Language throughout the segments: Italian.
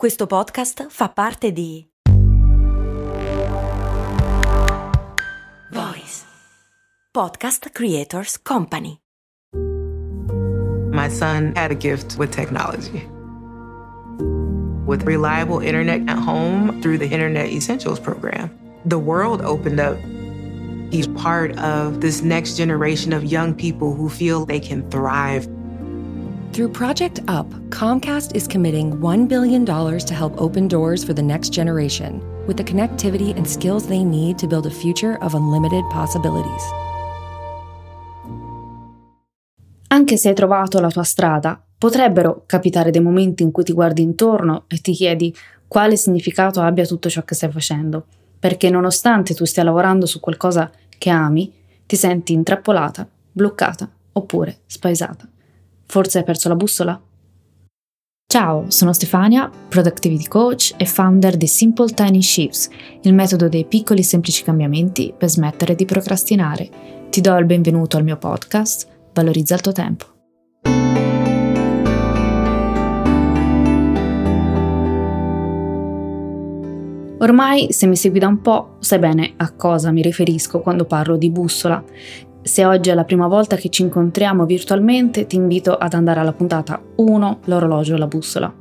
Questo podcast fa parte di Voice Podcast Creators Company. My son had a gift with technology. With reliable internet at home through the Internet Essentials program, the world opened up. He's part of this next generation of young people who feel they can thrive through Project UP, Comcast is committing $1 billion to help open doors for the next generation with the connectivity and skills they need to build a future of unlimited possibilities. Anche se hai trovato la tua strada, potrebbero capitare dei momenti in cui ti guardi intorno e ti chiedi quale significato abbia tutto ciò che stai facendo, perché nonostante tu stia lavorando su qualcosa che ami, ti senti intrappolata, bloccata oppure spaesata. Forse hai perso la bussola? Ciao, sono Stefania, Productivity Coach e founder di Simple Tiny Shifts, il metodo dei piccoli e semplici cambiamenti per smettere di procrastinare. Ti do il benvenuto al mio podcast, Valorizza il tuo tempo. Ormai, se mi segui da un po', sai bene a cosa mi riferisco quando parlo di bussola se oggi è la prima volta che ci incontriamo virtualmente, ti invito ad andare alla puntata 1, l'orologio e la bussola.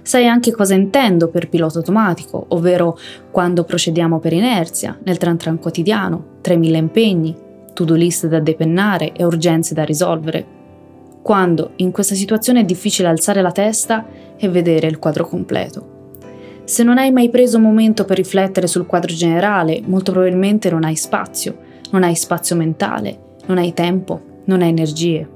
Sai anche cosa intendo per pilota automatico, ovvero quando procediamo per inerzia, nel tran tran quotidiano, 3000 impegni, to-do list da depennare e urgenze da risolvere. Quando in questa situazione è difficile alzare la testa e vedere il quadro completo. Se non hai mai preso un momento per riflettere sul quadro generale, molto probabilmente non hai spazio non hai spazio mentale, non hai tempo, non hai energie.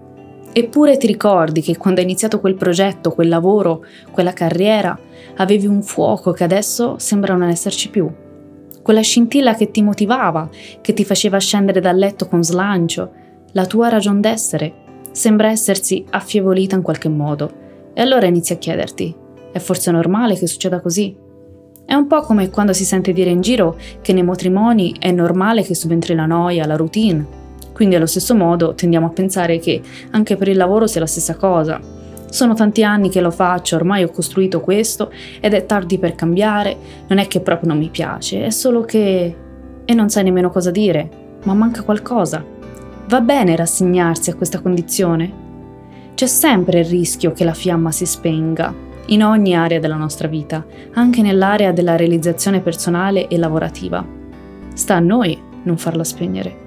Eppure ti ricordi che quando hai iniziato quel progetto, quel lavoro, quella carriera, avevi un fuoco che adesso sembra non esserci più. Quella scintilla che ti motivava, che ti faceva scendere dal letto con slancio, la tua ragion d'essere, sembra essersi affievolita in qualche modo. E allora inizi a chiederti, è forse normale che succeda così? È un po' come quando si sente dire in giro che nei matrimoni è normale che subentri la noia, la routine. Quindi allo stesso modo tendiamo a pensare che anche per il lavoro sia la stessa cosa. Sono tanti anni che lo faccio, ormai ho costruito questo ed è tardi per cambiare, non è che proprio non mi piace, è solo che... e non sai nemmeno cosa dire, ma manca qualcosa. Va bene rassegnarsi a questa condizione? C'è sempre il rischio che la fiamma si spenga, in ogni area della nostra vita, anche nell'area della realizzazione personale e lavorativa. Sta a noi non farla spegnere.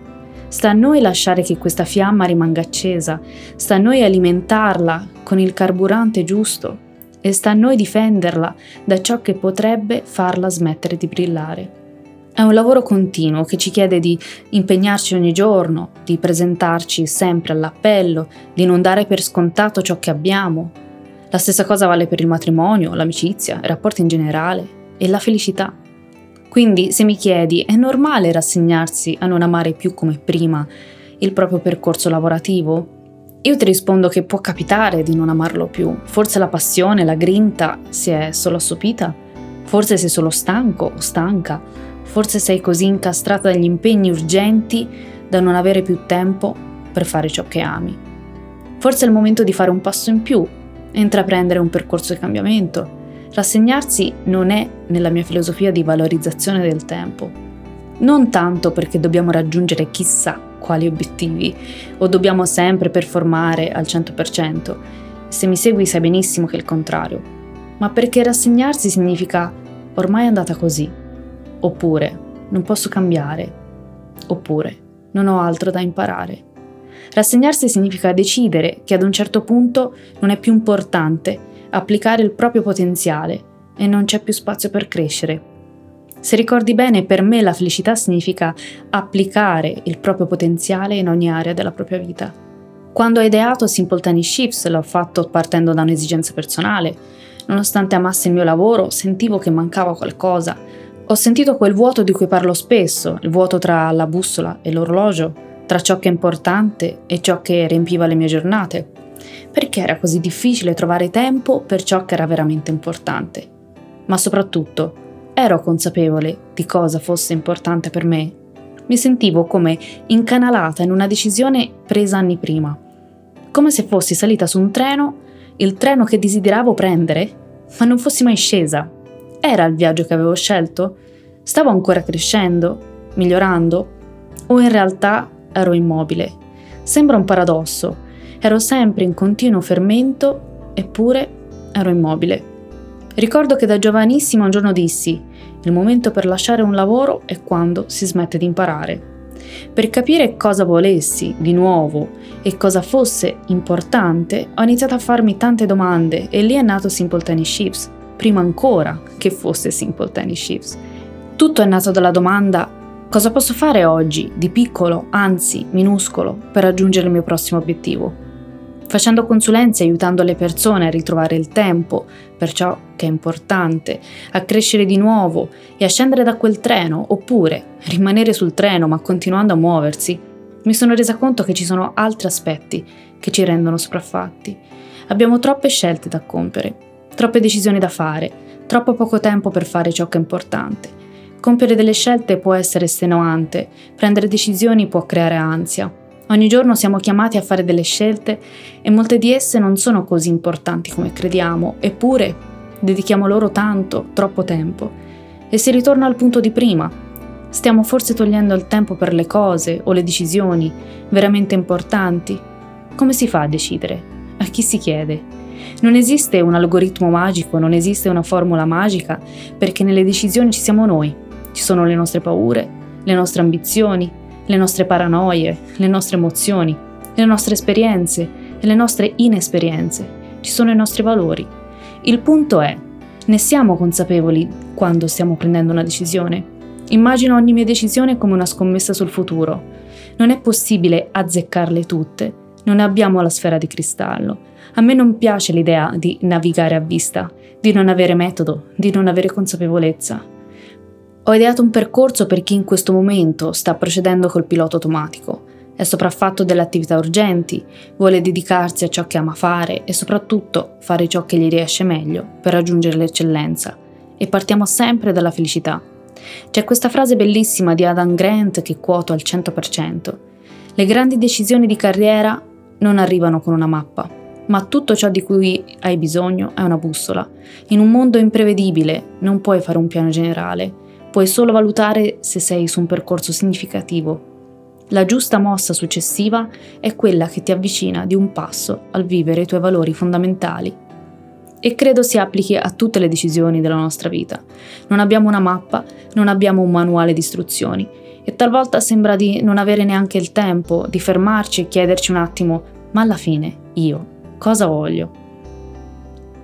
Sta a noi lasciare che questa fiamma rimanga accesa, sta a noi alimentarla con il carburante giusto e sta a noi difenderla da ciò che potrebbe farla smettere di brillare. È un lavoro continuo che ci chiede di impegnarci ogni giorno, di presentarci sempre all'appello, di non dare per scontato ciò che abbiamo, la stessa cosa vale per il matrimonio, l'amicizia, i rapporti in generale e la felicità. Quindi, se mi chiedi, è normale rassegnarsi a non amare più come prima il proprio percorso lavorativo? Io ti rispondo che può capitare di non amarlo più. Forse la passione, la grinta si è solo assopita. Forse sei solo stanco o stanca. Forse sei così incastrata dagli impegni urgenti da non avere più tempo per fare ciò che ami. Forse è il momento di fare un passo in più intraprendere un percorso di cambiamento. Rassegnarsi non è nella mia filosofia di valorizzazione del tempo. Non tanto perché dobbiamo raggiungere chissà quali obiettivi o dobbiamo sempre performare al 100%. Se mi segui sai benissimo che è il contrario. Ma perché rassegnarsi significa ormai è andata così. Oppure non posso cambiare. Oppure non ho altro da imparare. Rassegnarsi significa decidere che ad un certo punto non è più importante applicare il proprio potenziale e non c'è più spazio per crescere. Se ricordi bene, per me la felicità significa applicare il proprio potenziale in ogni area della propria vita. Quando ho ideato Simple Tiny Shifts l'ho fatto partendo da un'esigenza personale. Nonostante amassi il mio lavoro, sentivo che mancava qualcosa. Ho sentito quel vuoto di cui parlo spesso, il vuoto tra la bussola e l'orologio, tra ciò che è importante e ciò che riempiva le mie giornate. Perché era così difficile trovare tempo per ciò che era veramente importante? Ma soprattutto, ero consapevole di cosa fosse importante per me. Mi sentivo come incanalata in una decisione presa anni prima, come se fossi salita su un treno, il treno che desideravo prendere, ma non fossi mai scesa. Era il viaggio che avevo scelto? Stavo ancora crescendo? Migliorando? O in realtà ero immobile? Sembra un paradosso. Ero sempre in continuo fermento, eppure ero immobile. Ricordo che da giovanissima un giorno dissi, il momento per lasciare un lavoro è quando si smette di imparare. Per capire cosa volessi di nuovo e cosa fosse importante, ho iniziato a farmi tante domande e lì è nato Simple Tennis Ships, prima ancora che fosse Simple Tennis Ships. Tutto è nato dalla domanda cosa posso fare oggi, di piccolo, anzi minuscolo, per raggiungere il mio prossimo obiettivo facendo consulenze aiutando le persone a ritrovare il tempo per ciò che è importante, a crescere di nuovo e a scendere da quel treno, oppure rimanere sul treno ma continuando a muoversi, mi sono resa conto che ci sono altri aspetti che ci rendono sopraffatti. Abbiamo troppe scelte da compiere, troppe decisioni da fare, troppo poco tempo per fare ciò che è importante. Compiere delle scelte può essere estenuante, prendere decisioni può creare ansia, Ogni giorno siamo chiamati a fare delle scelte e molte di esse non sono così importanti come crediamo, eppure dedichiamo loro tanto, troppo tempo. E si ritorna al punto di prima. Stiamo forse togliendo il tempo per le cose o le decisioni veramente importanti? Come si fa a decidere? A chi si chiede? Non esiste un algoritmo magico, non esiste una formula magica, perché nelle decisioni ci siamo noi. Ci sono le nostre paure, le nostre ambizioni, le nostre paranoie, le nostre emozioni, le nostre esperienze e le nostre inesperienze. Ci sono i nostri valori. Il punto è, ne siamo consapevoli quando stiamo prendendo una decisione? Immagino ogni mia decisione come una scommessa sul futuro. Non è possibile azzeccarle tutte. Non abbiamo la sfera di cristallo. A me non piace l'idea di navigare a vista, di non avere metodo, di non avere consapevolezza. Ho ideato un percorso per chi in questo momento sta procedendo col pilota automatico, è sopraffatto delle attività urgenti, vuole dedicarsi a ciò che ama fare e soprattutto fare ciò che gli riesce meglio per raggiungere l'eccellenza. E partiamo sempre dalla felicità. C'è questa frase bellissima di Adam Grant che quoto al 100%. Le grandi decisioni di carriera non arrivano con una mappa, ma tutto ciò di cui hai bisogno è una bussola. In un mondo imprevedibile non puoi fare un piano generale Puoi solo valutare se sei su un percorso significativo. La giusta mossa successiva è quella che ti avvicina di un passo al vivere i tuoi valori fondamentali. E credo si applichi a tutte le decisioni della nostra vita. Non abbiamo una mappa, non abbiamo un manuale di istruzioni e talvolta sembra di non avere neanche il tempo di fermarci e chiederci un attimo, ma alla fine io cosa voglio?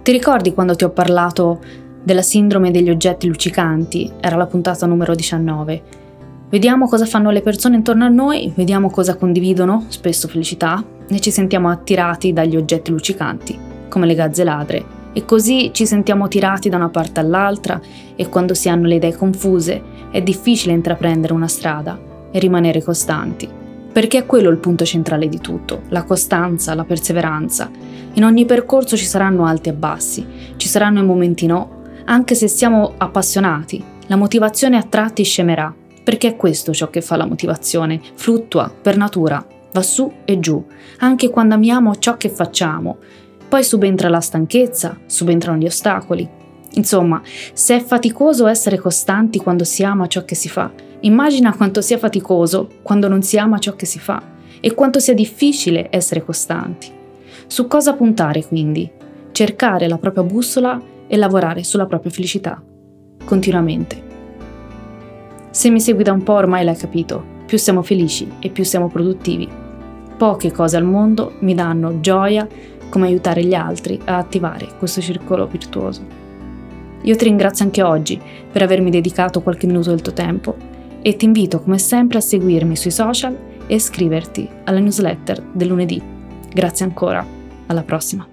Ti ricordi quando ti ho parlato della sindrome degli oggetti luccicanti, era la puntata numero 19. Vediamo cosa fanno le persone intorno a noi, vediamo cosa condividono, spesso felicità, e ci sentiamo attirati dagli oggetti luccicanti, come le gazze ladre, e così ci sentiamo tirati da una parte all'altra e quando si hanno le idee confuse è difficile intraprendere una strada e rimanere costanti. Perché è quello il punto centrale di tutto, la costanza, la perseveranza. In ogni percorso ci saranno alti e bassi, ci saranno i momenti no anche se siamo appassionati, la motivazione a tratti scemerà, perché è questo ciò che fa la motivazione, fluttua per natura, va su e giù, anche quando amiamo ciò che facciamo. Poi subentra la stanchezza, subentrano gli ostacoli. Insomma, se è faticoso essere costanti quando si ama ciò che si fa, immagina quanto sia faticoso quando non si ama ciò che si fa e quanto sia difficile essere costanti. Su cosa puntare quindi? Cercare la propria bussola e lavorare sulla propria felicità, continuamente. Se mi segui da un po' ormai l'hai capito, più siamo felici e più siamo produttivi. Poche cose al mondo mi danno gioia come aiutare gli altri a attivare questo circolo virtuoso. Io ti ringrazio anche oggi per avermi dedicato qualche minuto del tuo tempo e ti invito come sempre a seguirmi sui social e iscriverti alla newsletter del lunedì. Grazie ancora, alla prossima.